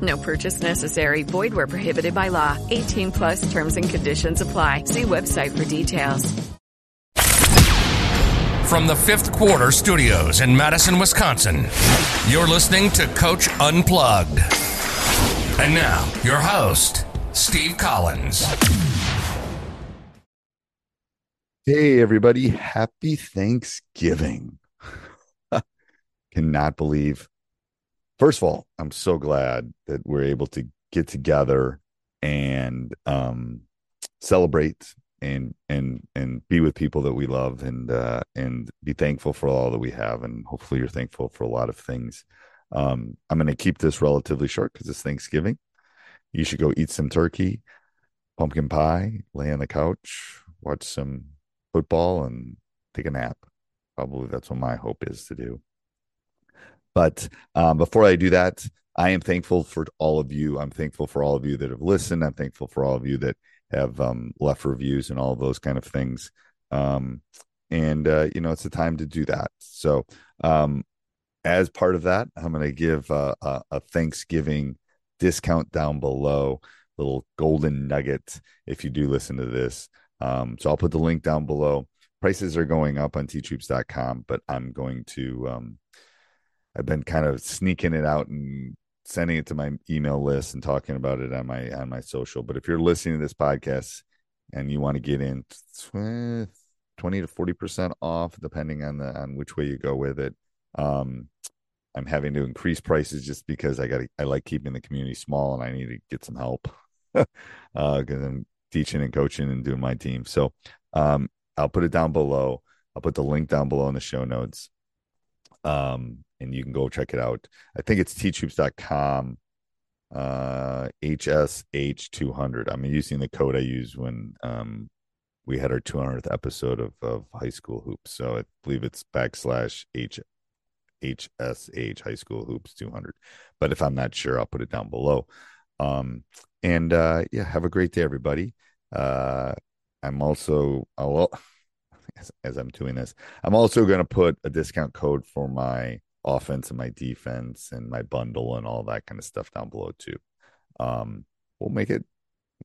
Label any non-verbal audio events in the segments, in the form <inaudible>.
No purchase necessary. Void where prohibited by law. 18 plus terms and conditions apply. See website for details. From the fifth quarter studios in Madison, Wisconsin, you're listening to Coach Unplugged. And now, your host, Steve Collins. Hey, everybody. Happy Thanksgiving. <laughs> Cannot believe first of all, I'm so glad that we're able to get together and um, celebrate and and and be with people that we love and uh, and be thankful for all that we have and hopefully you're thankful for a lot of things. Um, I'm going to keep this relatively short because it's Thanksgiving. You should go eat some turkey, pumpkin pie, lay on the couch, watch some football, and take a nap. Probably that's what my hope is to do. But um, before I do that, I am thankful for all of you. I'm thankful for all of you that have listened. I'm thankful for all of you that have um, left reviews and all those kind of things. Um, and uh, you know, it's a time to do that. So, um, as part of that, I'm going to give a, a Thanksgiving discount down below, little golden nugget if you do listen to this. Um, so I'll put the link down below. Prices are going up on teachhoops.com, but I'm going to um, I've been kind of sneaking it out and sending it to my email list and talking about it on my on my social. But if you're listening to this podcast and you want to get in 20 to 40 percent off, depending on the on which way you go with it. Um, I'm having to increase prices just because I got I like keeping the community small and I need to get some help because <laughs> uh, I'm teaching and coaching and doing my team. So um, I'll put it down below. I'll put the link down below in the show notes. Um, and you can go check it out. I think it's teachhoops.com uh HSH200. I'm using the code I used when um we had our 200th episode of, of high school hoops. So I believe it's backslash H HSH high school hoops 200. But if I'm not sure, I'll put it down below. Um and uh yeah, have a great day everybody. Uh I'm also I'll <laughs> as, as I'm doing this, I'm also going to put a discount code for my offense and my defense and my bundle and all that kind of stuff down below too. Um, we'll make it.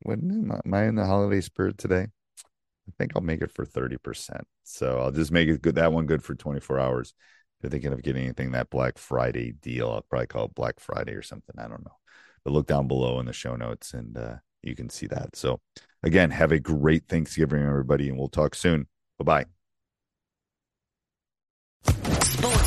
When am I in the holiday spirit today? I think I'll make it for 30%. So I'll just make it good. That one good for 24 hours. If you're thinking of getting anything that Black Friday deal, I'll probably call it Black Friday or something. I don't know. But look down below in the show notes and uh, you can see that. So again, have a great Thanksgiving, everybody, and we'll talk soon. Bye bye.